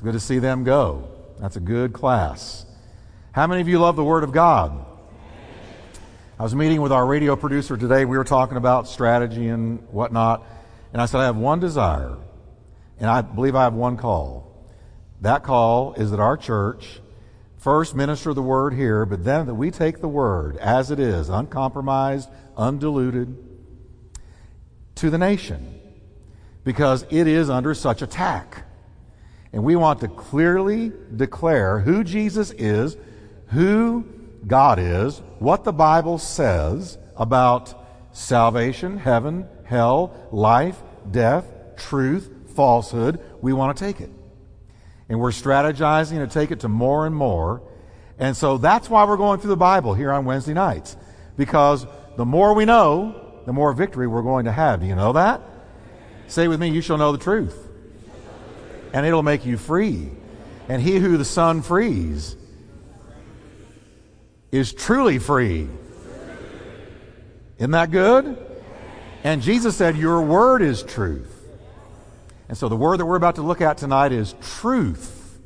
It's good to see them go. That's a good class. How many of you love the Word of God? I was meeting with our radio producer today. We were talking about strategy and whatnot. And I said, I have one desire, and I believe I have one call. That call is that our church first minister the Word here, but then that we take the Word as it is, uncompromised, undiluted, to the nation. Because it is under such attack. And we want to clearly declare who Jesus is, who God is, what the Bible says about salvation, heaven, hell, life, death, truth, falsehood. We want to take it. And we're strategizing to take it to more and more. And so that's why we're going through the Bible here on Wednesday nights. Because the more we know, the more victory we're going to have. Do you know that? Say with me, you shall know the truth and it'll make you free. And he who the Son frees is truly free. Isn't that good? And Jesus said, Your word is truth. And so the word that we're about to look at tonight is truth.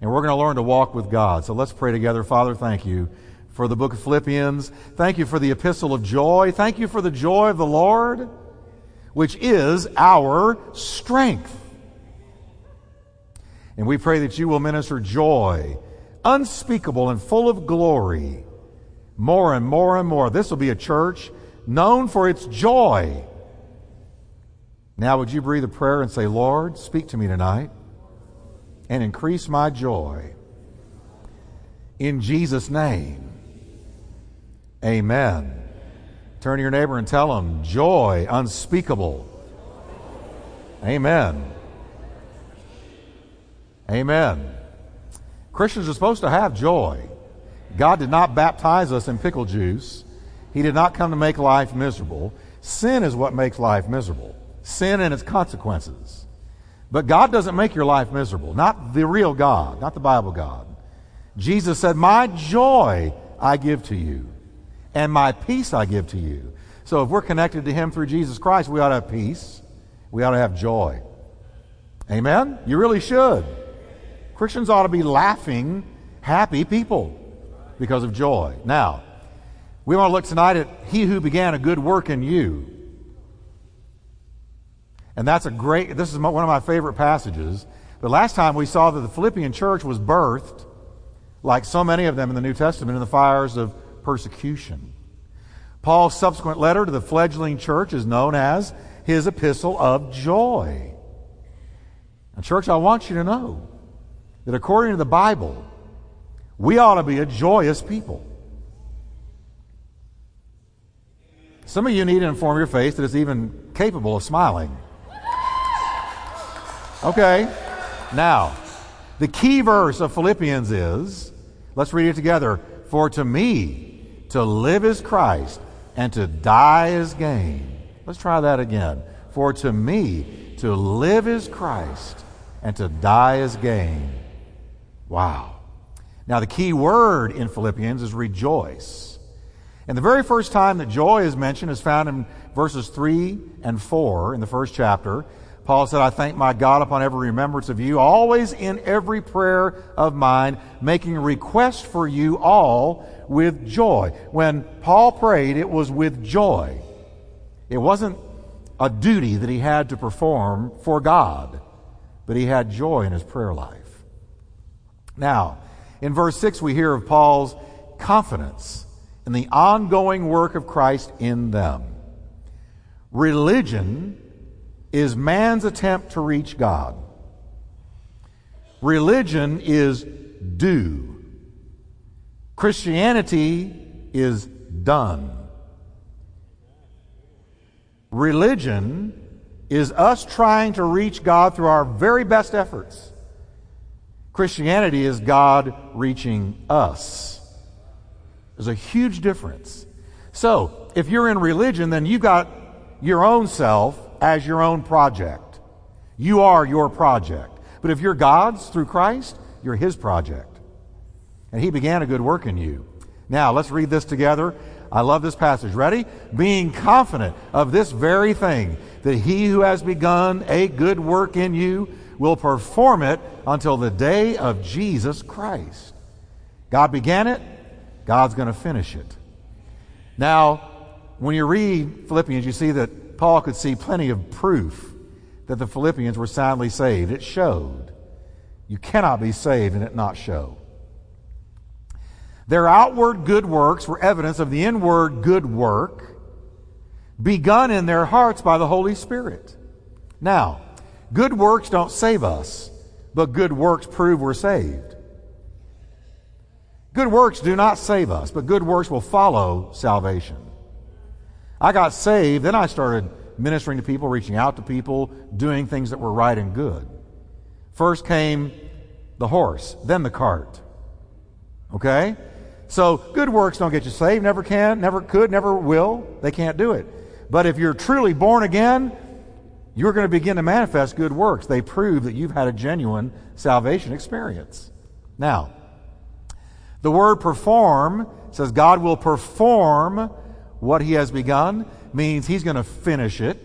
And we're going to learn to walk with God. So let's pray together. Father, thank you for the book of Philippians. Thank you for the epistle of joy. Thank you for the joy of the Lord, which is our strength. And we pray that you will minister joy, unspeakable and full of glory, more and more and more. This will be a church known for its joy. Now, would you breathe a prayer and say, Lord, speak to me tonight and increase my joy. In Jesus' name, amen. Turn to your neighbor and tell him, joy unspeakable. Amen. Amen. Christians are supposed to have joy. God did not baptize us in pickle juice. He did not come to make life miserable. Sin is what makes life miserable. Sin and its consequences. But God doesn't make your life miserable. Not the real God, not the Bible God. Jesus said, My joy I give to you, and my peace I give to you. So if we're connected to Him through Jesus Christ, we ought to have peace. We ought to have joy. Amen? You really should. Christians ought to be laughing, happy people because of joy. Now, we want to look tonight at He who began a good work in you. And that's a great, this is one of my favorite passages. The last time we saw that the Philippian church was birthed, like so many of them in the New Testament, in the fires of persecution. Paul's subsequent letter to the fledgling church is known as his epistle of joy. And, church, I want you to know that according to the Bible, we ought to be a joyous people. Some of you need to inform your faith that it's even capable of smiling. Okay, now, the key verse of Philippians is let's read it together. For to me, to live is Christ, and to die is gain. Let's try that again. For to me, to live is Christ, and to die is gain. Wow. Now, the key word in Philippians is rejoice. And the very first time that joy is mentioned is found in verses 3 and 4 in the first chapter. Paul said, I thank my God upon every remembrance of you, always in every prayer of mine, making request for you all with joy. When Paul prayed, it was with joy. It wasn't a duty that he had to perform for God, but he had joy in his prayer life. Now, in verse 6, we hear of Paul's confidence in the ongoing work of Christ in them. Religion is man's attempt to reach God. Religion is do. Christianity is done. Religion is us trying to reach God through our very best efforts. Christianity is God reaching us. There's a huge difference. So, if you're in religion, then you've got your own self as your own project. You are your project. But if you're God's through Christ, you're His project. And He began a good work in you. Now, let's read this together. I love this passage. Ready? Being confident of this very thing, that He who has begun a good work in you will perform it until the day of Jesus Christ. God began it, God's going to finish it. Now, when you read Philippians, you see that Paul could see plenty of proof that the Philippians were soundly saved. It showed. You cannot be saved and it not show. Their outward good works were evidence of the inward good work begun in their hearts by the Holy Spirit. Now, good works don't save us, but good works prove we're saved. Good works do not save us, but good works will follow salvation. I got saved, then I started ministering to people, reaching out to people, doing things that were right and good. First came the horse, then the cart. Okay? So good works don't get you saved, never can, never could, never will. They can't do it. But if you're truly born again, you're going to begin to manifest good works. They prove that you've had a genuine salvation experience. Now, the word perform says God will perform what he has begun, means he's going to finish it,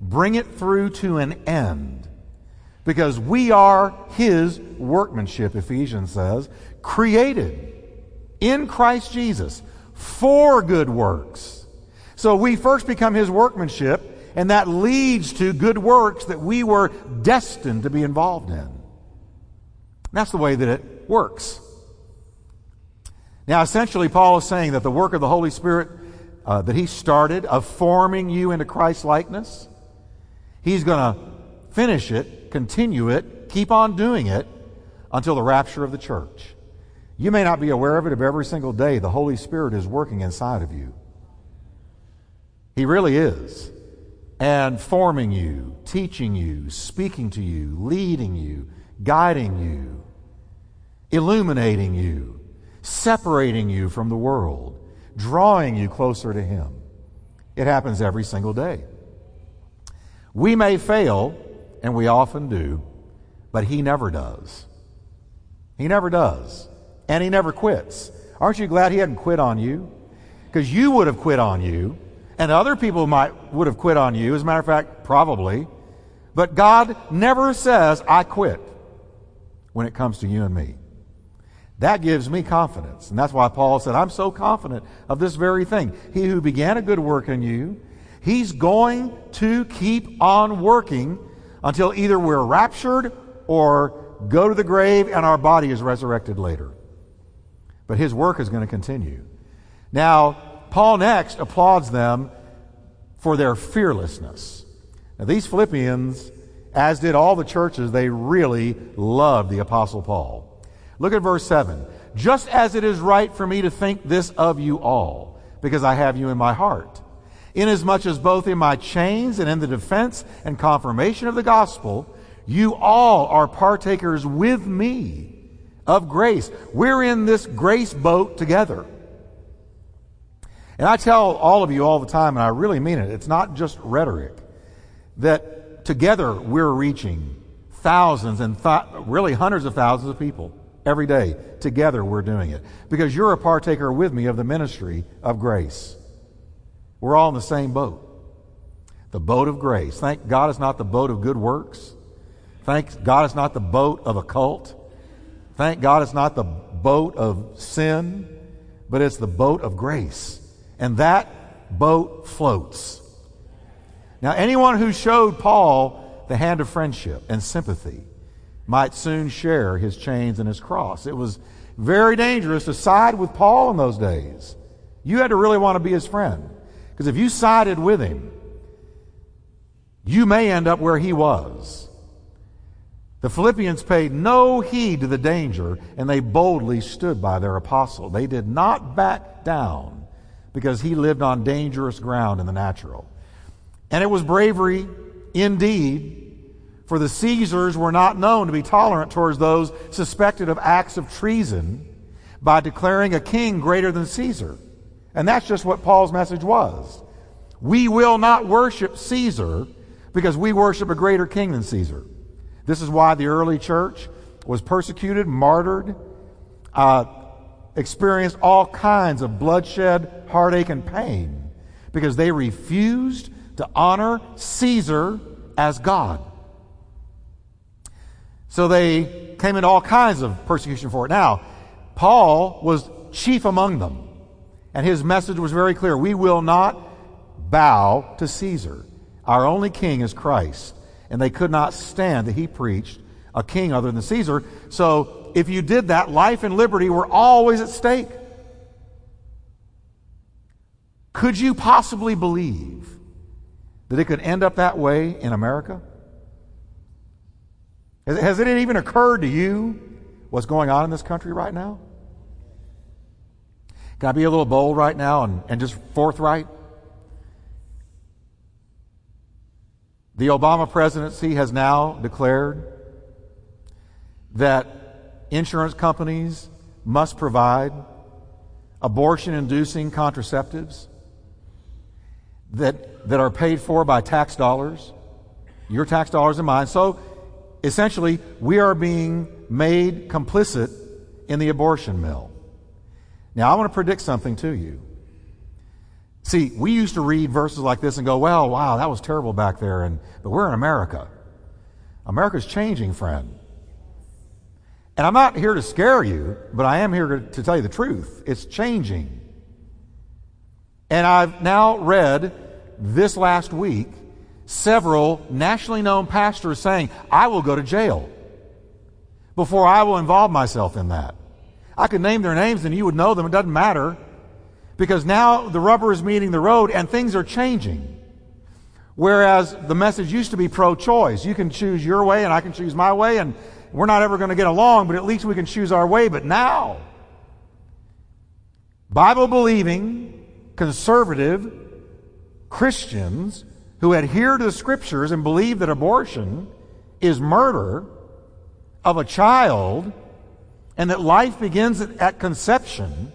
bring it through to an end. Because we are his workmanship, Ephesians says, created in Christ Jesus for good works. So we first become his workmanship, and that leads to good works that we were destined to be involved in. That's the way that it works. Now, essentially, Paul is saying that the work of the Holy Spirit uh, that he started of forming you into Christ likeness, he's going to finish it, continue it, keep on doing it until the rapture of the church. You may not be aware of it, but every single day the Holy Spirit is working inside of you. He really is. And forming you, teaching you, speaking to you, leading you, guiding you, illuminating you separating you from the world, drawing you closer to Him. It happens every single day. We may fail, and we often do, but He never does. He never does. And He never quits. Aren't you glad He hadn't quit on you? Because you would have quit on you, and other people might would have quit on you. As a matter of fact, probably. But God never says, I quit when it comes to you and me. That gives me confidence. And that's why Paul said, I'm so confident of this very thing. He who began a good work in you, he's going to keep on working until either we're raptured or go to the grave and our body is resurrected later. But his work is going to continue. Now, Paul next applauds them for their fearlessness. Now, these Philippians, as did all the churches, they really loved the Apostle Paul. Look at verse 7. Just as it is right for me to think this of you all, because I have you in my heart. Inasmuch as both in my chains and in the defense and confirmation of the gospel, you all are partakers with me of grace. We're in this grace boat together. And I tell all of you all the time, and I really mean it, it's not just rhetoric, that together we're reaching thousands and th- really hundreds of thousands of people Every day, together, we're doing it. Because you're a partaker with me of the ministry of grace. We're all in the same boat. The boat of grace. Thank God it's not the boat of good works. Thank God it's not the boat of a cult. Thank God it's not the boat of sin, but it's the boat of grace. And that boat floats. Now, anyone who showed Paul the hand of friendship and sympathy, might soon share his chains and his cross. It was very dangerous to side with Paul in those days. You had to really want to be his friend. Because if you sided with him, you may end up where he was. The Philippians paid no heed to the danger and they boldly stood by their apostle. They did not back down because he lived on dangerous ground in the natural. And it was bravery indeed for the Caesars were not known to be tolerant towards those suspected of acts of treason by declaring a king greater than Caesar. And that's just what Paul's message was. We will not worship Caesar because we worship a greater king than Caesar. This is why the early church was persecuted, martyred, uh, experienced all kinds of bloodshed, heartache, and pain because they refused to honor Caesar as God. So they came into all kinds of persecution for it. Now, Paul was chief among them, and his message was very clear. We will not bow to Caesar. Our only king is Christ. And they could not stand that he preached a king other than Caesar. So if you did that, life and liberty were always at stake. Could you possibly believe that it could end up that way in America? Has it even occurred to you what's going on in this country right now? Can I be a little bold right now and, and just forthright? The Obama presidency has now declared that insurance companies must provide abortion inducing contraceptives that, that are paid for by tax dollars, your tax dollars and mine. So essentially, we are being made complicit in the abortion mill. Now, I want to predict something to you. See, we used to read verses like this and go, well, wow, that was terrible back there, and, but we're in America. America's changing, friend. And I'm not here to scare you, but I am here to tell you the truth. It's changing. And I've now read this last week several nationally known pastors saying, I will go to jail before I will involve myself in that. I could name their names and you would know them. It doesn't matter. Because now the rubber is meeting the road and things are changing. Whereas the message used to be pro choice. You can choose your way and I can choose my way, and we're not ever going to get along, but at least we can choose our way. But now, Bible believing, conservative Christians who adhere to the scriptures and believe that abortion is murder of a child and that life begins at conception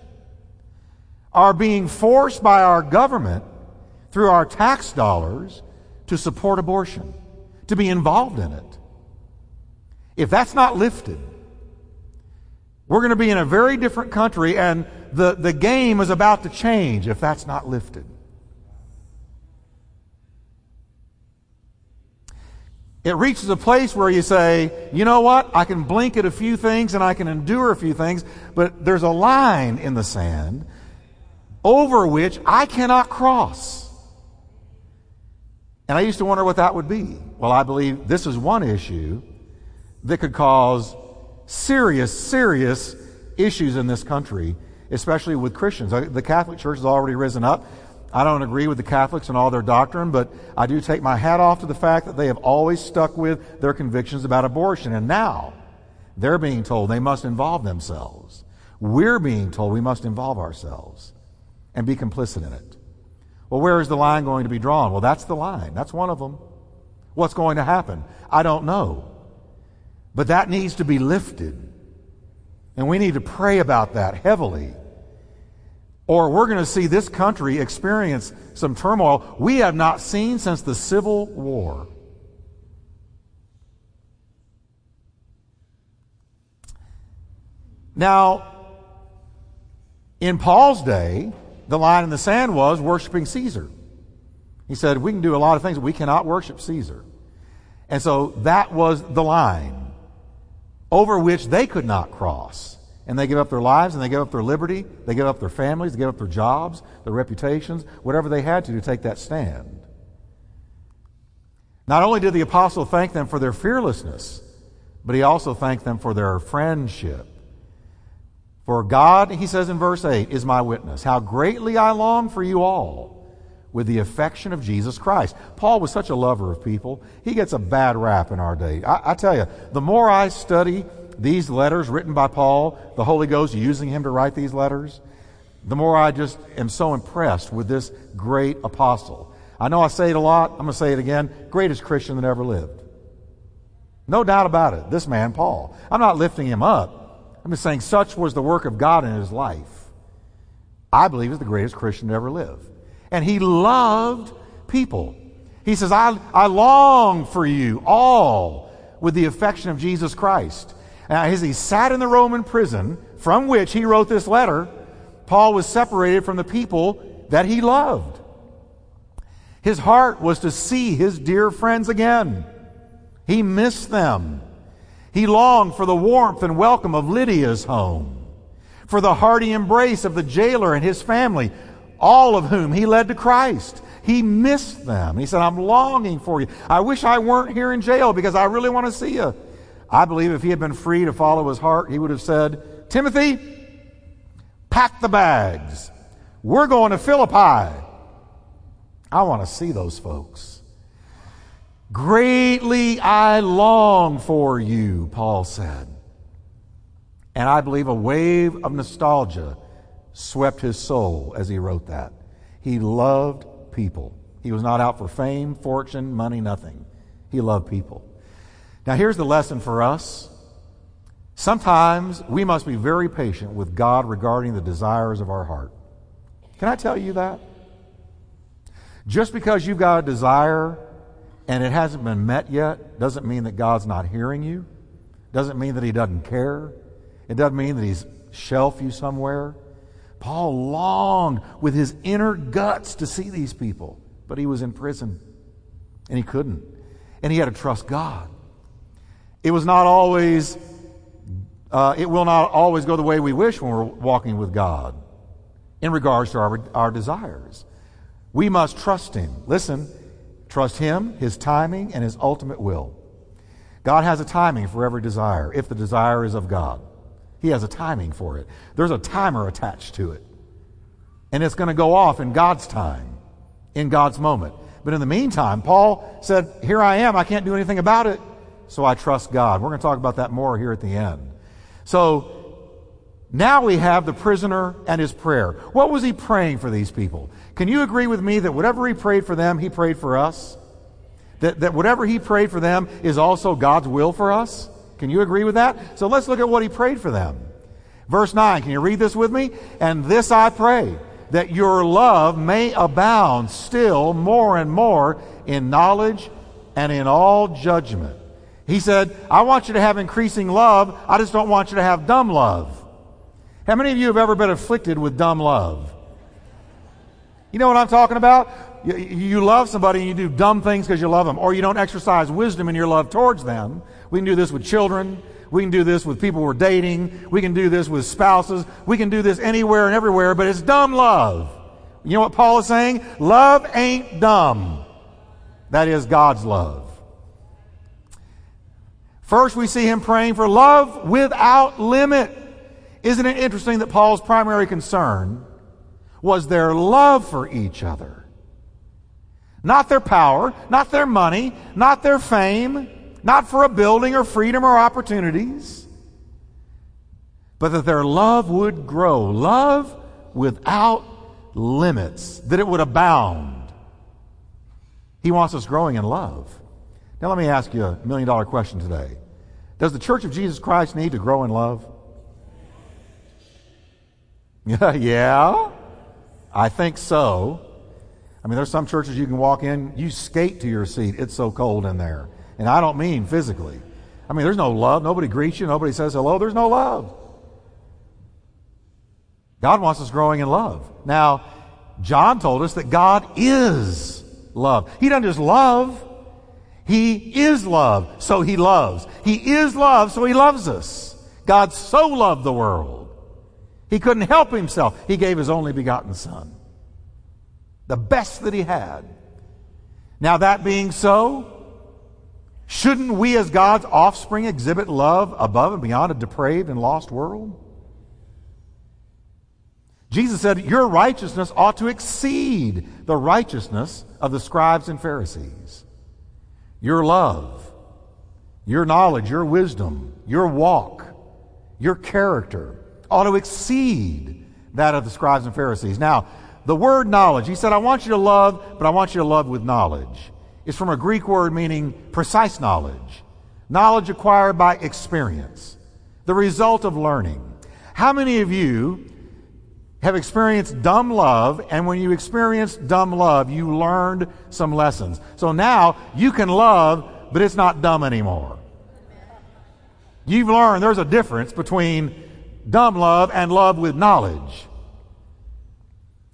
are being forced by our government through our tax dollars to support abortion, to be involved in it. If that's not lifted, we're going to be in a very different country, and the, the game is about to change if that's not lifted. It reaches a place where you say, you know what? I can blink at a few things and I can endure a few things, but there's a line in the sand over which I cannot cross. And I used to wonder what that would be. Well, I believe this is one issue that could cause serious, serious issues in this country, especially with Christians. Uh, the Catholic Church has already risen up. I don't agree with the Catholics and all their doctrine, but I do take my hat off to the fact that they have always stuck with their convictions about abortion. And now they're being told they must involve themselves. We're being told we must involve ourselves and be complicit in it. Well, where is the line going to be drawn? Well, that's the line. That's one of them. What's going to happen? I don't know. But that needs to be lifted. And we need to pray about that heavily. Or we're going to see this country experience some turmoil we have not seen since the Civil War. Now, in Paul's day, the line in the sand was worshiping Caesar. He said, We can do a lot of things, but we cannot worship Caesar. And so that was the line over which they could not cross. And they give up their lives and they give up their liberty, they give up their families, they give up their jobs, their reputations, whatever they had to to take that stand. Not only did the apostle thank them for their fearlessness, but he also thanked them for their friendship. For God, he says in verse 8, is my witness, how greatly I long for you all with the affection of Jesus Christ. Paul was such a lover of people. He gets a bad rap in our day. I, I, tell you, the more I study these letters written by Paul, the Holy Ghost using him to write these letters, the more I just am so impressed with this great apostle. I know I say it a lot. I'm going to say it again. Greatest Christian that ever lived. No doubt about it. This man, Paul. I'm not lifting him up. I'm just saying, such was the work of God in his life. I believe he's the greatest Christian to ever live. And he loved people. He says, I, I long for you all with the affection of Jesus Christ. Now, as he sat in the Roman prison from which he wrote this letter, Paul was separated from the people that he loved. His heart was to see his dear friends again. He missed them. He longed for the warmth and welcome of Lydia's home, for the hearty embrace of the jailer and his family, all of whom he led to Christ. He missed them. He said, I'm longing for you. I wish I weren't here in jail because I really want to see you. I believe if he had been free to follow his heart, he would have said, Timothy, pack the bags. We're going to Philippi. I want to see those folks. Greatly I long for you, Paul said. And I believe a wave of nostalgia swept his soul as he wrote that. He loved people. He was not out for fame, fortune, money, nothing. He loved people. Now, here's the lesson for us. Sometimes we must be very patient with God regarding the desires of our heart. Can I tell you that? Just because you've got a desire and it hasn't been met yet doesn't mean that God's not hearing you. Doesn't mean that He doesn't care. It doesn't mean that He's shelved you somewhere. Paul longed with his inner guts to see these people, but he was in prison and he couldn't. And he had to trust God. It was not always, uh, it will not always go the way we wish when we're walking with God in regards to our, our desires. We must trust Him. Listen, trust Him, His timing, and His ultimate will. God has a timing for every desire, if the desire is of God. He has a timing for it. There's a timer attached to it. And it's going to go off in God's time, in God's moment. But in the meantime, Paul said, Here I am. I can't do anything about it. So I trust God. We're going to talk about that more here at the end. So now we have the prisoner and his prayer. What was he praying for these people? Can you agree with me that whatever he prayed for them, he prayed for us? That, that whatever he prayed for them is also God's will for us? Can you agree with that? So let's look at what he prayed for them. Verse 9, can you read this with me? And this I pray, that your love may abound still more and more in knowledge and in all judgment. He said, I want you to have increasing love. I just don't want you to have dumb love. How many of you have ever been afflicted with dumb love? You know what I'm talking about? You, you love somebody and you do dumb things because you love them, or you don't exercise wisdom in your love towards them. We can do this with children. We can do this with people we're dating. We can do this with spouses. We can do this anywhere and everywhere, but it's dumb love. You know what Paul is saying? Love ain't dumb. That is God's love. First, we see him praying for love without limit. Isn't it interesting that Paul's primary concern was their love for each other? Not their power, not their money, not their fame, not for a building or freedom or opportunities, but that their love would grow. Love without limits, that it would abound. He wants us growing in love. Now, let me ask you a million dollar question today. Does the Church of Jesus Christ need to grow in love? yeah, I think so. I mean, there's some churches you can walk in, you skate to your seat. It's so cold in there. And I don't mean physically. I mean, there's no love. Nobody greets you. Nobody says hello. There's no love. God wants us growing in love. Now, John told us that God is love. He doesn't just love, He is love, so He loves. He is love, so He loves us. God so loved the world he couldn't help himself. He gave his only begotten Son, the best that he had. Now, that being so, shouldn't we as God's offspring exhibit love above and beyond a depraved and lost world? Jesus said, Your righteousness ought to exceed the righteousness of the scribes and Pharisees. Your love, your knowledge, your wisdom, your walk, your character ought to exceed that of the scribes and Pharisees. Now, the word knowledge, he said, I want you to love, but I want you to love with knowledge. It's from a Greek word meaning precise knowledge. Knowledge acquired by experience. The result of learning. How many of you have experienced dumb love, and when you experienced dumb love, you learned some lessons. So now you can love, but it's not dumb anymore. You've learned there's a difference between dumb love and love with knowledge.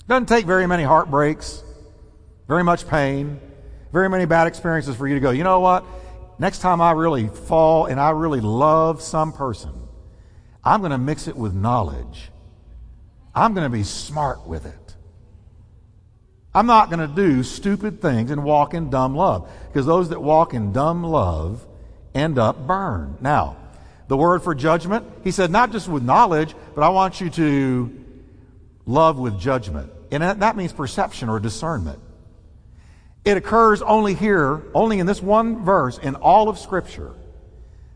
Doesn't take very many heartbreaks, very much pain, very many bad experiences for you to go, you know what? next time I really fall and I really love some person, I'm going to mix it with knowledge. I'm going to be smart with it. I'm not going to do stupid things and walk in dumb love because those that walk in dumb love end up burned. Now, the word for judgment, he said, not just with knowledge, but I want you to love with judgment. And that means perception or discernment. It occurs only here, only in this one verse in all of Scripture.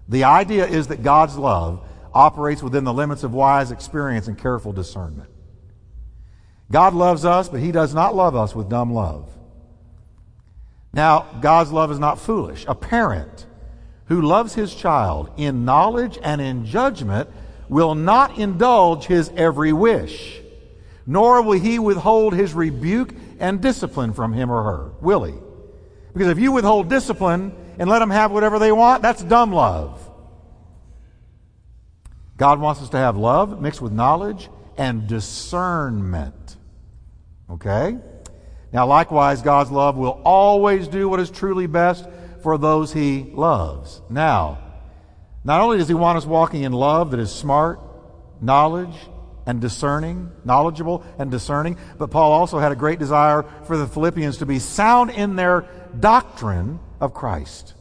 The idea is that God's love operates within the limits of wise experience and careful discernment. God loves us, but He does not love us with dumb love. Now, God's love is not foolish. A parent who loves his child in knowledge and in judgment will not indulge his every wish, nor will he withhold his rebuke and discipline from him or her, will he? Because if you withhold discipline and let them have whatever they want, that's dumb love. God wants us to have love mixed with knowledge and discernment. Okay? Now, likewise, God's love will always do what is truly best for those he loves. Now, not only does he want us walking in love that is smart, knowledge, and discerning, knowledgeable and discerning, but Paul also had a great desire for the Philippians to be sound in their doctrine of Christ.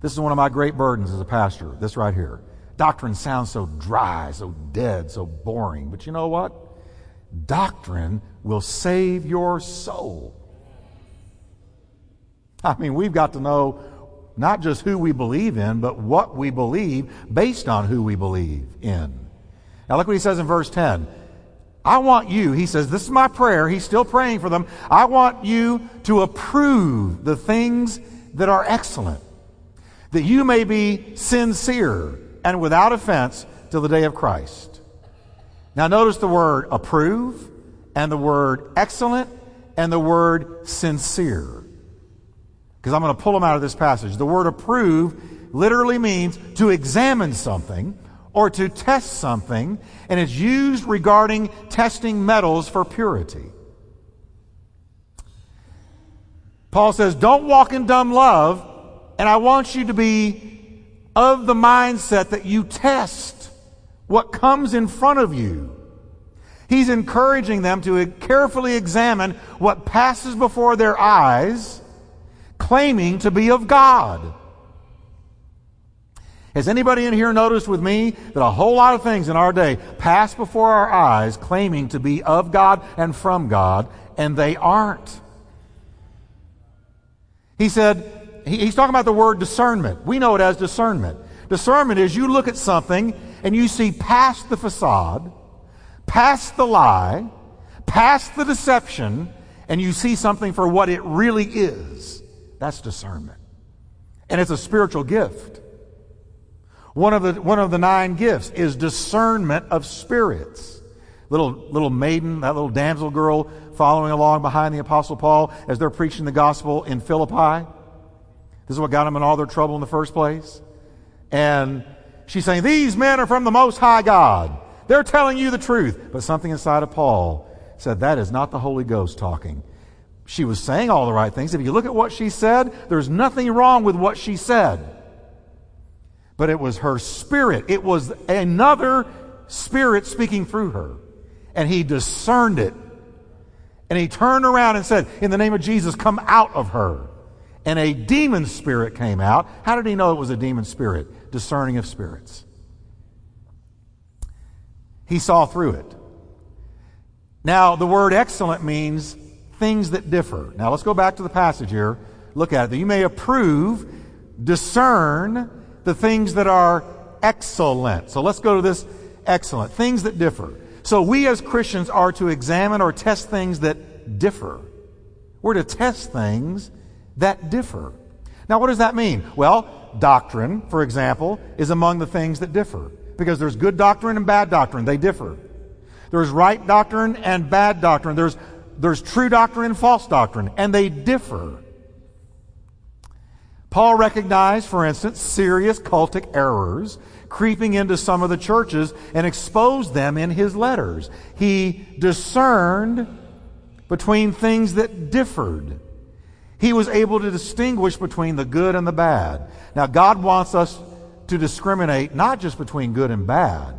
This is one of my great burdens as a pastor, this right here. Doctrine sounds so dry, so dead, so boring. But you know what? Doctrine will save your soul. I mean, we've got to know not just who we believe in, but what we believe based on who we believe in. Now, look what he says in verse 10. I want you, he says, this is my prayer. He's still praying for them. I want you to approve the things that are excellent, that you may be sincere and without offense till the day of Christ. Now, notice the word approve and the word excellent and the word sincere because I'm going to pull them out of this passage. The word approve literally means to examine something or to test something, and it's used regarding testing metals for purity. Paul says, Don't walk in dumb love, and I want you to be of the mindset that you test what comes in front of you. He's encouraging them to carefully examine what passes before their eyes claiming to be of God. Has anybody in here noticed with me that a whole lot of things in our day pass before our eyes claiming to be of God and from God, and they aren't? He said, he's talking about the word discernment. We know it as discernment. Discernment is you look at something and you see past the facade, past the lie, past the deception, and you see something for what it really is. That's discernment. And it's a spiritual gift. One of the, one of the nine gifts is discernment of spirits. Little, little maiden, that little damsel girl following along behind the Apostle Paul as they're preaching the gospel in Philippi. This is what got them in all their trouble in the first place. And she's saying, These men are from the Most High God. They're telling you the truth. But something inside of Paul said, That is not the Holy Ghost talking she was saying all the right things. If you look at what she said, there's nothing wrong with what she said. But it was her spirit. It was another spirit speaking through her. And he discerned it. And he turned around and said, In the name of Jesus, come out of her. And a demon spirit came out. How did he know it was a demon spirit? Discerning of spirits. He saw through it. Now, the word excellent means things that differ. Now let's go back to the passage here. Look at it. You may approve, discern the things that are excellent. So let's go to this excellent. Things that differ. So we as Christians are to examine or test things that differ. We're to test things that differ. Now, what does that mean? Well, doctrine, for example, is among the things that differ. Because there's good doctrine and bad doctrine. They differ. There's right doctrine and bad doctrine. There's there's true doctrine and false doctrine, and they differ. Paul recognized, for instance, serious cultic errors creeping into some of the churches and exposed them in his letters. He discerned between things that differed. He was able to distinguish between the good and the bad. Now, God wants us to discriminate not just between good and bad,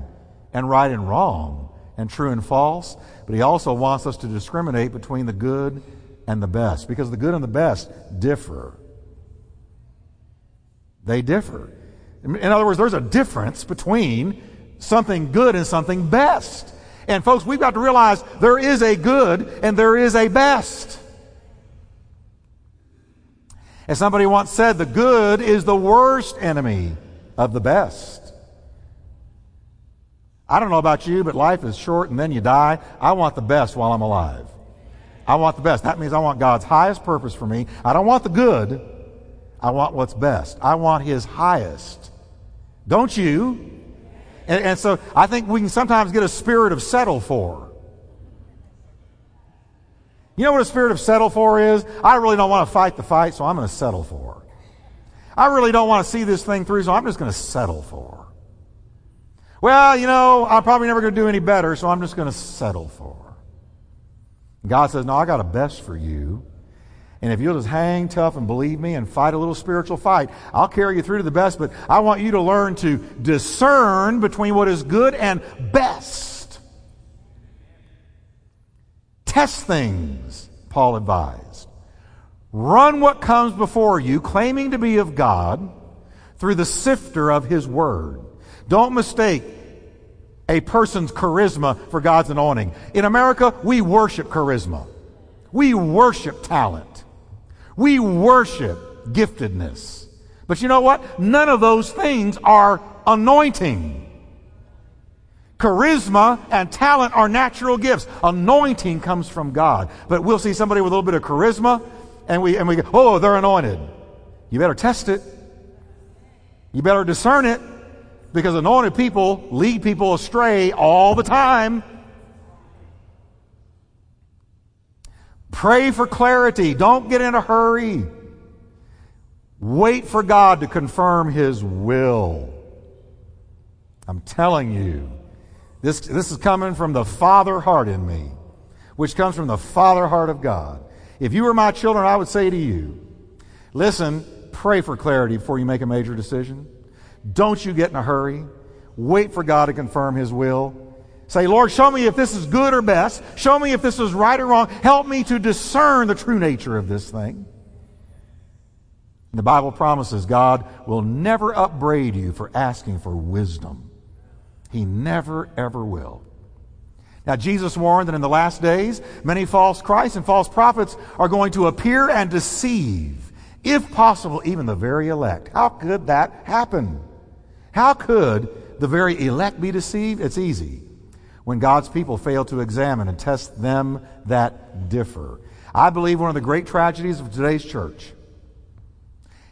and right and wrong, and true and false, but He also wants us to discriminate between the good and the best, because the good and the best differ. They differ. In other words, there's a difference between something good and something best. And folks, we've got to realize there is a good and there is a best. As somebody once said, the good is the worst enemy of the best. I don't know about you, but life is short and then you die. I want the best while I'm alive. I want the best. That means I want God's highest purpose for me. I don't want the good. I want what's best. I want His highest. Don't you? And, and, so I think we can sometimes get a spirit of settle for. You know what a spirit of settle for is? I really don't want to fight the fight, so I'm going to settle for. I really don't want to see this thing through, so I'm just going to settle for. Well, you know, I'm probably never going to do any better, so I'm just going to settle for. God says, No, I got a best for you. And if you'll just hang tough and believe me and fight a little spiritual fight, I'll carry you through to the best. But I want you to learn to discern between what is good and best. Test things, Paul advised. Run what comes before you, claiming to be of God, through the sifter of his word. Don't mistake a person's charisma for God's anointing. In America, we worship charisma. We worship talent. We worship giftedness. But you know what? None of those things are anointing. Charisma and talent are natural gifts. Anointing comes from God. But we'll see somebody with a little bit of charisma and we, and we go, oh, they're anointed. You better test it. You better discern it because anointed people lead people astray all the time. Pray for clarity. Don't get in a hurry. Wait for God to confirm His will. I'm telling you, this, this is coming from the Father heart in me, which comes from the Father heart of God. If you were my children, I would say to you, listen, pray for clarity before you make a major decision. Don't you get in a hurry. Wait for God to confirm His will. Say, Lord, show me if this is good or best. Show me if this is right or wrong. Help me to discern the true nature of this thing. The Bible promises God will never upbraid you for asking for wisdom. He never, ever will. Now, Jesus warned that in the last days, many false Christs and false prophets are going to appear and deceive, if possible, even the very elect. How could that happen? How could the very elect be deceived? It's easy when God's people fail to examine and test them that differ. I believe one of the great tragedies of today's church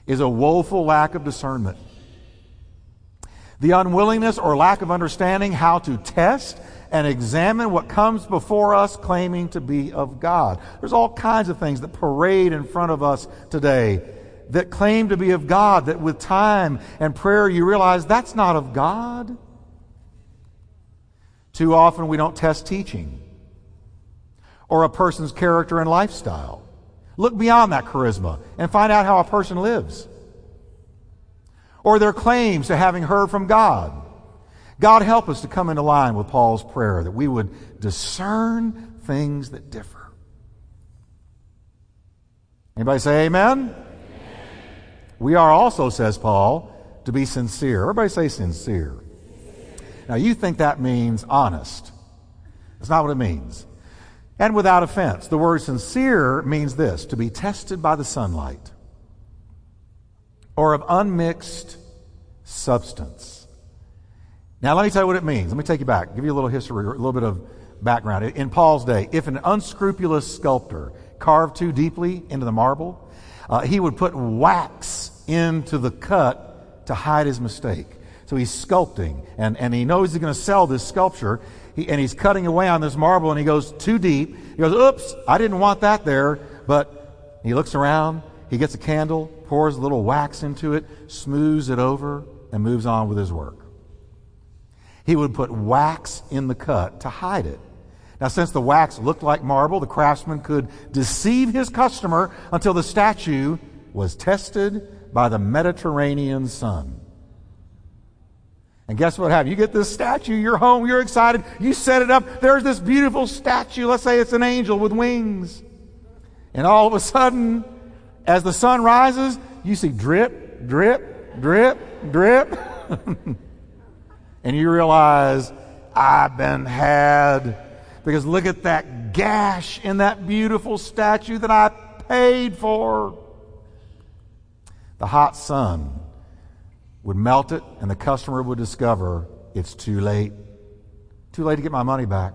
is a woeful lack of discernment. The unwillingness or lack of understanding how to test and examine what comes before us claiming to be of God. There's all kinds of things that parade in front of us today that claim to be of God, that with time and prayer you realize that's not of God. Too often we don't test teaching or a person's character and lifestyle. Look beyond that charisma and find out how a person lives. Or their claims to having heard from God. God help us to come into line with Paul's prayer that we would discern things that differ. Anybody say amen? amen? We are also, says Paul, to be sincere. Everybody say sincere. Now, you think that means honest. That's not what it means. And without offense. The word sincere means this to be tested by the sunlight or of unmixed substance. Now, let me tell you what it means. Let me take you back, give you a little history, a little bit of background. In Paul's day, if an unscrupulous sculptor carved too deeply into the marble, uh, he would put wax into the cut to hide his mistake. So he's sculpting, and, and he knows he's going to sell this sculpture, he, and he's cutting away on this marble, and he goes too deep. He goes, Oops, I didn't want that there. But he looks around, he gets a candle, pours a little wax into it, smooths it over, and moves on with his work. He would put wax in the cut to hide it. Now, since the wax looked like marble, the craftsman could deceive his customer until the statue was tested by the Mediterranean sun. And guess what happened? You get this statue, you're home, you're excited, you set it up, there's this beautiful statue. Let's say it's an angel with wings. And all of a sudden, as the sun rises, you see drip, drip, drip, drip. and you realize, I've been had. Because look at that gash in that beautiful statue that I paid for. The hot sun would melt it, and the customer would discover it's too late. Too late to get my money back.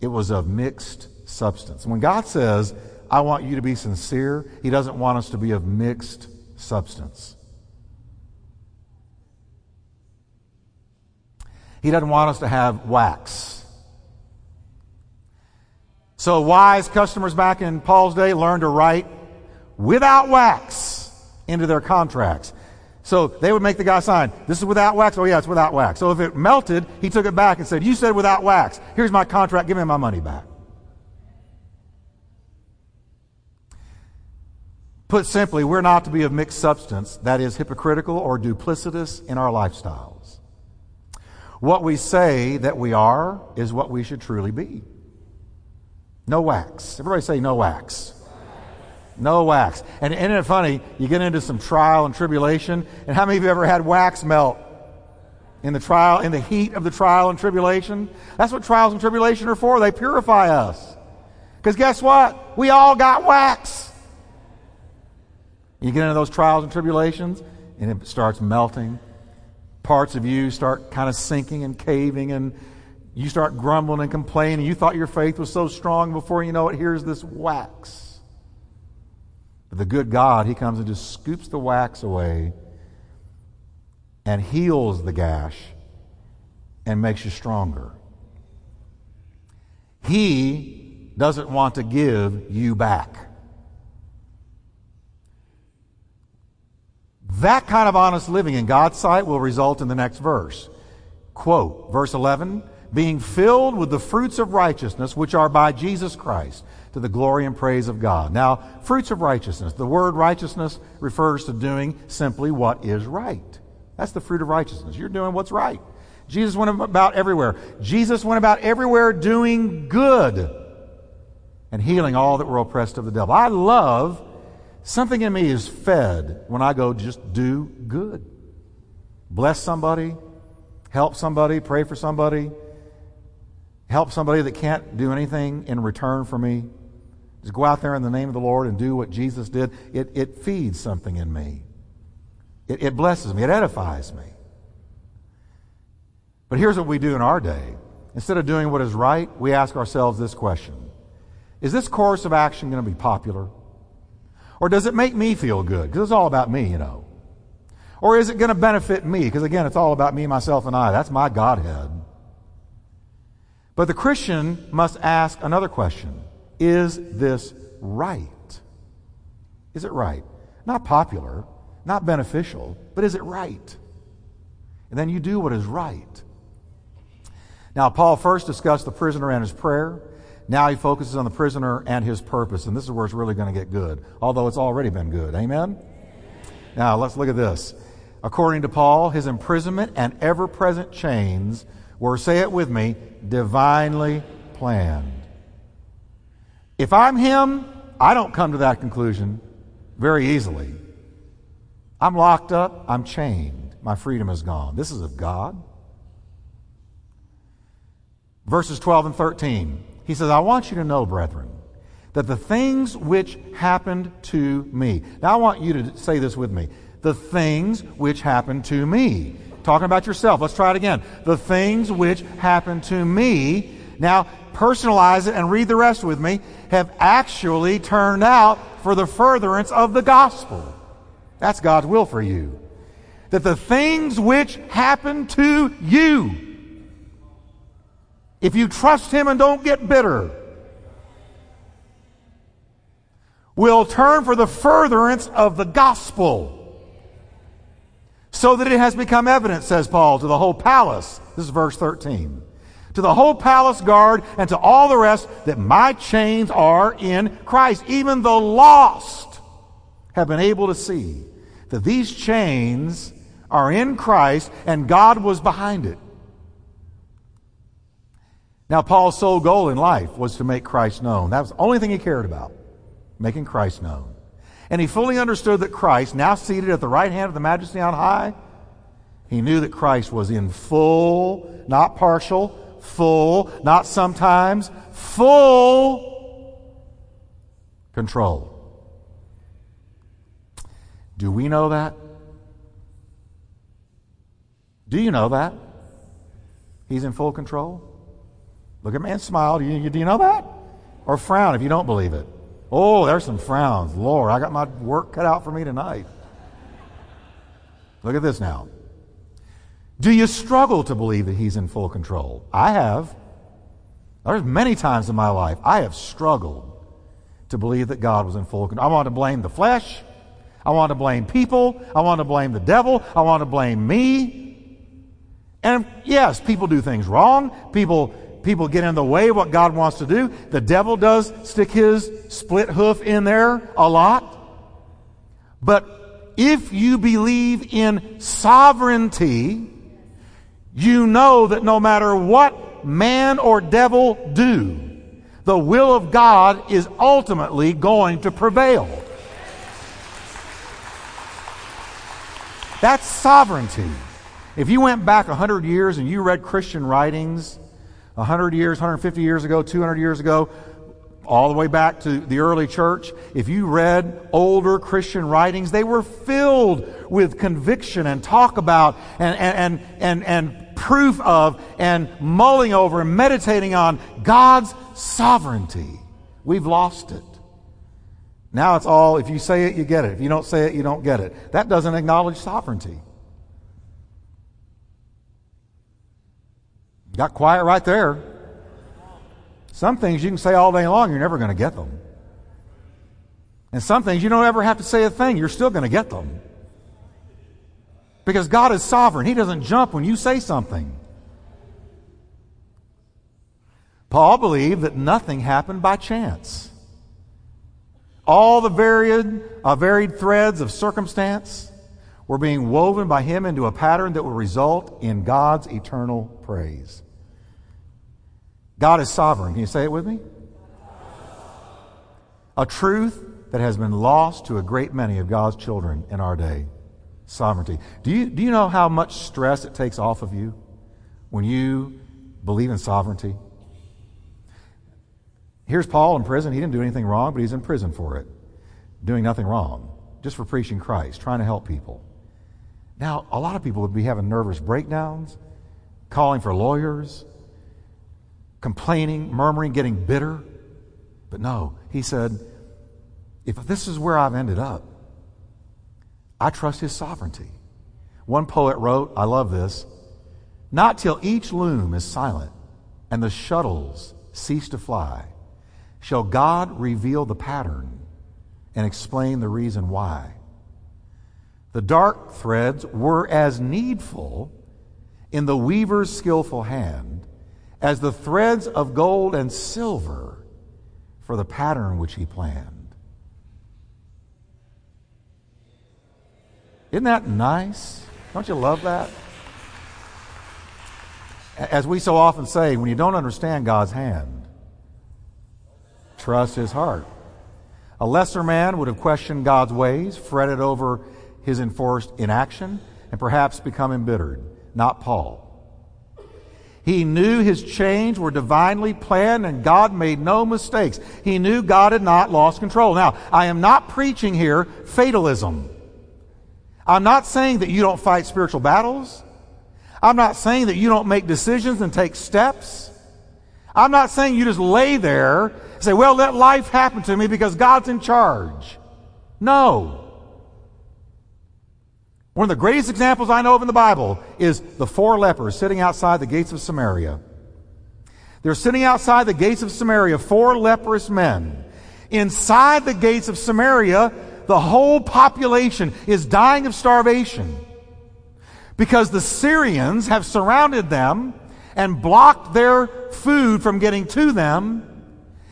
It was of mixed substance. When God says, I want you to be sincere, He doesn't want us to be of mixed substance. He doesn't want us to have wax. So, wise customers back in Paul's day learned to write without wax into their contracts. So they would make the guy sign, This is without wax? Oh, yeah, it's without wax. So if it melted, he took it back and said, You said without wax. Here's my contract. Give me my money back. Put simply, we're not to be of mixed substance, that is, hypocritical or duplicitous in our lifestyles. What we say that we are is what we should truly be. No wax. Everybody say no wax. No wax. And isn't it funny? You get into some trial and tribulation, and how many of you ever had wax melt in the trial, in the heat of the trial and tribulation? That's what trials and tribulation are for. They purify us. Because guess what? We all got wax. You get into those trials and tribulations, and it starts melting parts of you start kind of sinking and caving and you start grumbling and complaining. You thought your faith was so strong before you know it, here's this wax. But the good God, He comes and just scoops the wax away and heals the gash and makes you stronger. He doesn't want to give you back. That kind of honest living in God's sight will result in the next verse. Quote, verse 11, being filled with the fruits of righteousness which are by Jesus Christ to the glory and praise of God. Now, fruits of righteousness. The word righteousness refers to doing simply what is right. That's the fruit of righteousness. You're doing what's right. Jesus went about everywhere. Jesus went about everywhere doing good and healing all that were oppressed of the devil. I love Something in me is fed when I go just do good. Bless somebody, help somebody, pray for somebody, help somebody that can't do anything in return for me. Just go out there in the name of the Lord and do what Jesus did. It, it feeds something in me. It, it blesses me. It edifies me. But here's what we do in our day. Instead of doing what is right, we ask ourselves this question Is this course of action going to be popular? Or does it make me feel good? Because it's all about me, you know. Or is it going to benefit me? Because again, it's all about me, myself, and I. That's my Godhead. But the Christian must ask another question Is this right? Is it right? Not popular, not beneficial, but is it right? And then you do what is right. Now, Paul first discussed the prisoner and his prayer. Now he focuses on the prisoner and his purpose, and this is where it's really going to get good, although it's already been good. Amen? Now let's look at this. According to Paul, his imprisonment and ever present chains were, say it with me, divinely planned. If I'm him, I don't come to that conclusion very easily. I'm locked up, I'm chained, my freedom is gone. This is of God. Verses 12 and 13. He says, I want you to know, brethren, that the things which happened to me. Now, I want you to say this with me. The things which happened to me. Talking about yourself. Let's try it again. The things which happened to me. Now, personalize it and read the rest with me. Have actually turned out for the furtherance of the gospel. That's God's will for you. That the things which happen to you if you trust Him and don't get bitter, will turn for the furtherance of the gospel. So that it has become evident, says Paul, to the whole palace. This is verse 13. To the whole palace guard and to all the rest that my chains are in Christ. Even the lost have been able to see that these chains are in Christ and God was behind it. Now, Paul's sole goal in life was to make Christ known. That was the only thing he cared about, making Christ known. And he fully understood that Christ, now seated at the right hand of the majesty on high, he knew that Christ was in full, not partial, full, not sometimes, full control. Do we know that? Do you know that? He's in full control? Look at me and smile. Do you, do you know that? Or frown if you don't believe it. Oh, there's some frowns. Lord, I got my work cut out for me tonight. Look at this now. Do you struggle to believe that He's in full control? I have. There's many times in my life I have struggled to believe that God was in full control. I want to blame the flesh. I want to blame people. I want to blame the devil. I want to blame me. And yes, people do things wrong. People, people get in the way of what God wants to do. The devil does stick his split hoof in there a lot. But if you believe in sovereignty, you know that no matter what man or devil do, the will of God is ultimately going to prevail. That's sovereignty. If you went back 100 years and you read Christian writings, 100 years, 150 years ago, 200 years ago, all the way back to the early church, if you read older Christian writings, they were filled with conviction and talk about and, and, and, and, and proof of and mulling over and meditating on God's sovereignty. We've lost it. Now it's all, if you say it, you get it. If you don't say it, you don't get it. That doesn't acknowledge sovereignty. Got quiet right there. Some things you can say all day long, you're never going to get them. And some things you don't ever have to say a thing, you're still going to get them. Because God is sovereign. He doesn't jump when you say something. Paul believed that nothing happened by chance. All the varied, uh, varied threads of circumstance were being woven by him into a pattern that will result in God's eternal praise. God is sovereign. Can you say it with me? A truth that has been lost to a great many of God's children in our day. Sovereignty. Do you, do you know how much stress it takes off of you when you believe in sovereignty? Here's Paul in prison. He didn't do anything wrong, but he's in prison for it. Doing nothing wrong, just for preaching Christ, trying to help people. Now, a lot of people would be having nervous breakdowns, calling for lawyers, complaining, murmuring, getting bitter. But no, he said, if this is where I've ended up, I trust his sovereignty. One poet wrote, I love this, not till each loom is silent and the shuttles cease to fly shall God reveal the pattern and explain the reason why. The dark threads were as needful in the weaver's skillful hand as the threads of gold and silver for the pattern which he planned. Isn't that nice? Don't you love that? As we so often say, when you don't understand God's hand, trust his heart. A lesser man would have questioned God's ways, fretted over his enforced inaction, and perhaps become embittered. Not Paul. He knew his chains were divinely planned and God made no mistakes. He knew God had not lost control. Now, I am not preaching here fatalism. I'm not saying that you don't fight spiritual battles. I'm not saying that you don't make decisions and take steps. I'm not saying you just lay there and say, well, let life happen to me because God's in charge. No. One of the greatest examples I know of in the Bible is the four lepers sitting outside the gates of Samaria. They're sitting outside the gates of Samaria, four leprous men. Inside the gates of Samaria, the whole population is dying of starvation because the Syrians have surrounded them and blocked their food from getting to them.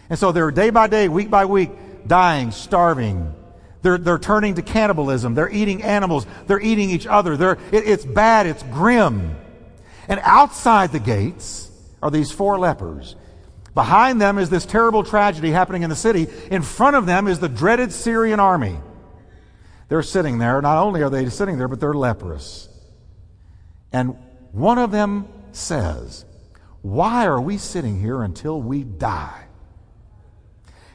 And so they're day by day, week by week, dying, starving. They're, they're turning to cannibalism. They're eating animals. They're eating each other. They're, it, it's bad. It's grim. And outside the gates are these four lepers. Behind them is this terrible tragedy happening in the city. In front of them is the dreaded Syrian army. They're sitting there. Not only are they sitting there, but they're leprous. And one of them says, Why are we sitting here until we die?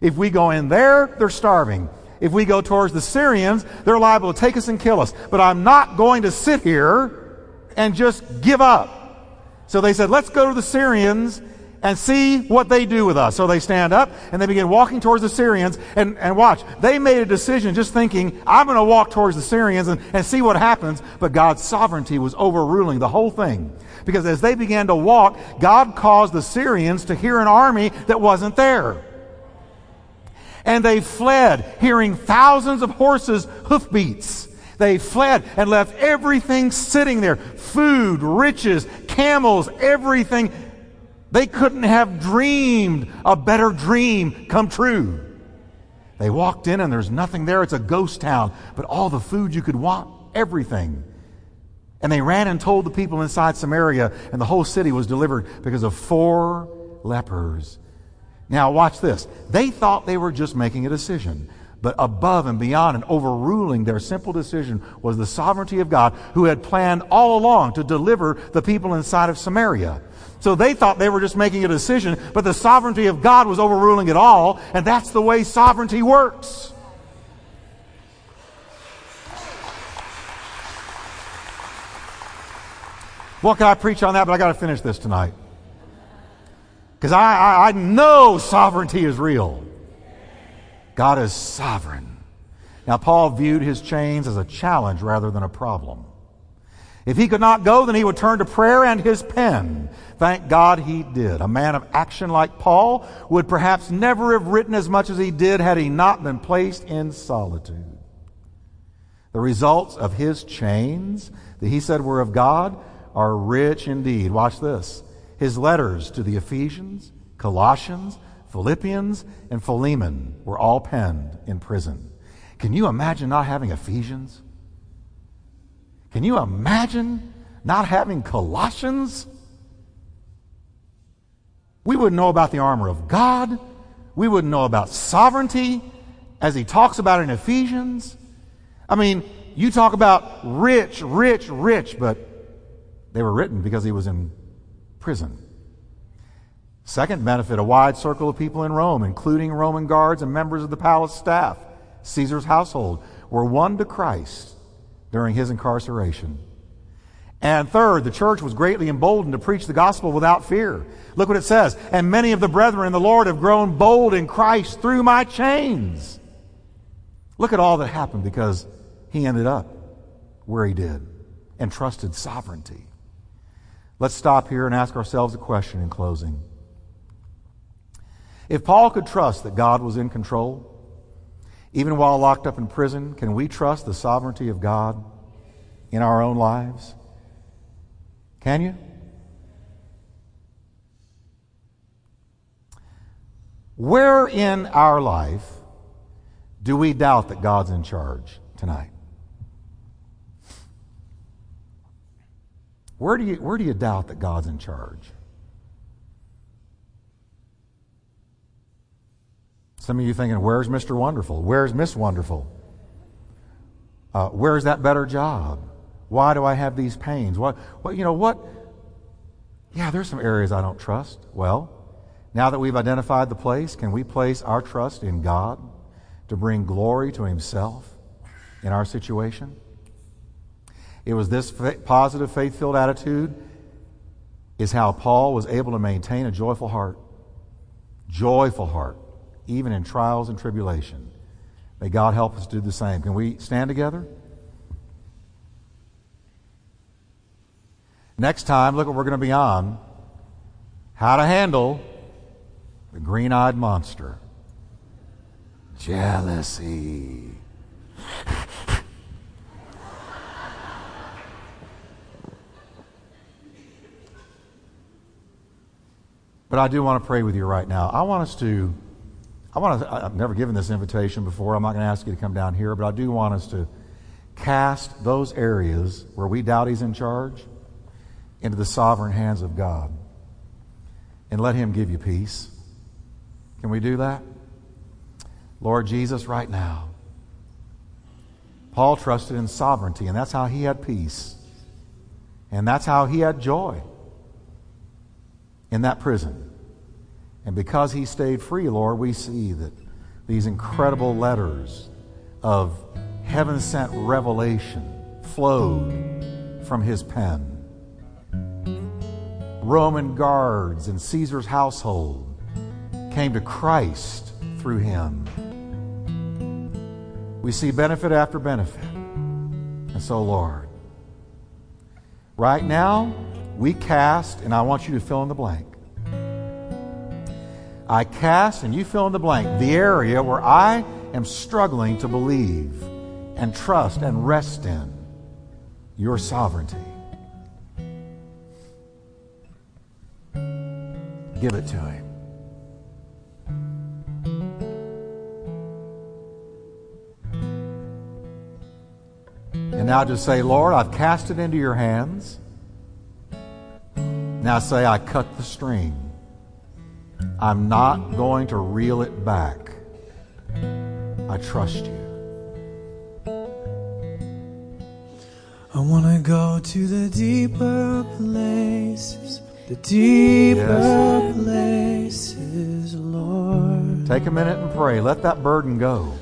If we go in there, they're starving. If we go towards the Syrians, they're liable to take us and kill us. But I'm not going to sit here and just give up. So they said, Let's go to the Syrians and see what they do with us. So they stand up and they begin walking towards the Syrians. And, and watch, they made a decision just thinking, I'm going to walk towards the Syrians and, and see what happens. But God's sovereignty was overruling the whole thing. Because as they began to walk, God caused the Syrians to hear an army that wasn't there. And they fled, hearing thousands of horses' hoofbeats. They fled and left everything sitting there food, riches, camels, everything they couldn't have dreamed a better dream come true. They walked in and there's nothing there. It's a ghost town, but all the food you could want, everything. And they ran and told the people inside Samaria, and the whole city was delivered because of four lepers. Now, watch this. They thought they were just making a decision. But above and beyond and overruling their simple decision was the sovereignty of God who had planned all along to deliver the people inside of Samaria. So they thought they were just making a decision, but the sovereignty of God was overruling it all, and that's the way sovereignty works. What can I preach on that? But I got to finish this tonight. Because I, I, I know sovereignty is real. God is sovereign. Now, Paul viewed his chains as a challenge rather than a problem. If he could not go, then he would turn to prayer and his pen. Thank God he did. A man of action like Paul would perhaps never have written as much as he did had he not been placed in solitude. The results of his chains that he said were of God are rich indeed. Watch this. His letters to the Ephesians, Colossians, Philippians, and Philemon were all penned in prison. Can you imagine not having Ephesians? Can you imagine not having Colossians? We wouldn't know about the armor of God. We wouldn't know about sovereignty as he talks about in Ephesians. I mean, you talk about rich, rich, rich, but they were written because he was in prison. Second benefit, a wide circle of people in Rome, including Roman guards and members of the palace staff, Caesar's household, were won to Christ during his incarceration. And third, the church was greatly emboldened to preach the gospel without fear. Look what it says. And many of the brethren in the Lord have grown bold in Christ through my chains. Look at all that happened because he ended up where he did and trusted sovereignty. Let's stop here and ask ourselves a question in closing. If Paul could trust that God was in control, even while locked up in prison, can we trust the sovereignty of God in our own lives? Can you? Where in our life do we doubt that God's in charge tonight? Where do you, where do you doubt that God's in charge? Some of you thinking, where's Mr. Wonderful? Where's Miss Wonderful? Uh, where's that better job? Why do I have these pains? What, what, you know, what? Yeah, there's some areas I don't trust. Well, now that we've identified the place, can we place our trust in God to bring glory to Himself in our situation? It was this positive, faith filled attitude is how Paul was able to maintain a joyful heart. Joyful heart even in trials and tribulation. May God help us do the same. Can we stand together? Next time, look what we're going to be on how to handle the green eyed monster jealousy. But I do want to pray with you right now. I want us to, I want to, I've never given this invitation before. I'm not going to ask you to come down here, but I do want us to cast those areas where we doubt He's in charge into the sovereign hands of God and let Him give you peace. Can we do that? Lord Jesus, right now. Paul trusted in sovereignty, and that's how he had peace. And that's how he had joy in that prison. And because he stayed free, Lord, we see that these incredible mm-hmm. letters of heaven sent revelation flowed from his pen. Roman guards and Caesar's household came to Christ through him. We see benefit after benefit. And so, Lord, right now, we cast, and I want you to fill in the blank. I cast, and you fill in the blank, the area where I am struggling to believe and trust and rest in your sovereignty. Give it to Him. And now just say, Lord, I've cast it into your hands. Now say, I cut the string. I'm not going to reel it back. I trust you. I want to go to the deeper places, the deeper Yes. places, Lord. Take a minute and pray. Let that burden go.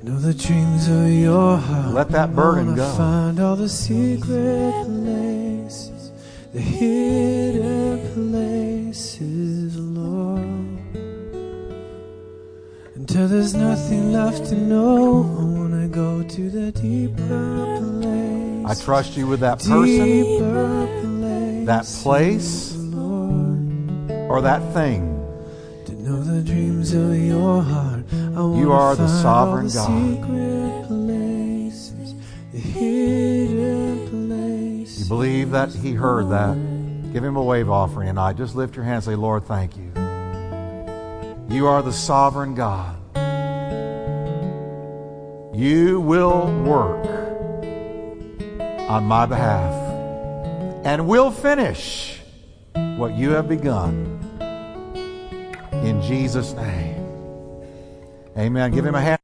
Know the dreams of your heart. Let that burden go. Find all the secret places, the hidden places, Lord. Until there's nothing left to know, I wanna go to the deeper place. I trust you with that person that place. Lord. or that thing. To know the dreams of your heart. You are the sovereign the God. Secret places, the. You believe that He heard that. Give Him a wave offering tonight. Just lift your hand and say, Lord, thank you. You are the sovereign God. You will work on my behalf and will finish what you have begun. In Jesus' name. Amen. Give Him a hand.